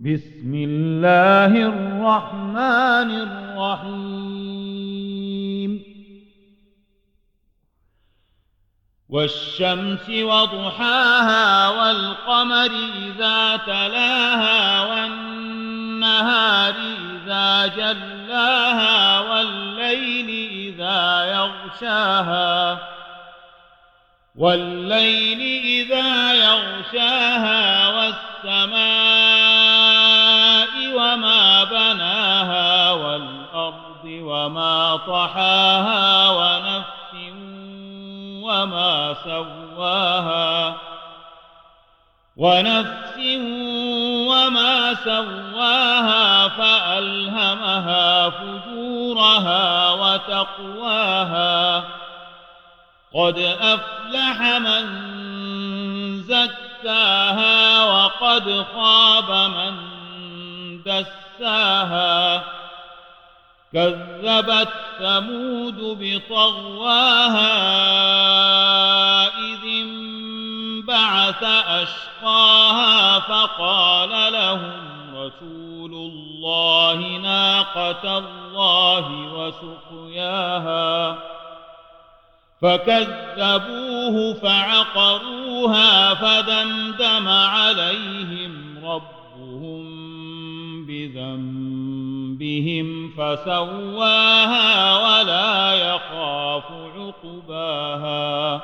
بسم الله الرحمن الرحيم. والشمس وضحاها والقمر إذا تلاها والنهار إذا جلاها والليل إذا يغشاها والليل إذا يغشاها وما طحاها ونفس وما سواها ونفس وما سواها فألهمها فجورها وتقواها قد أفلح من زكاها وقد خاب من دساها كذبت ثمود بطغواها إذ انبعث أشقاها فقال لهم رسول الله ناقة الله وسقياها فكذبوه فعقروها فدمدم عليهم ربهم بهم فسواها ولا يخاف عقباها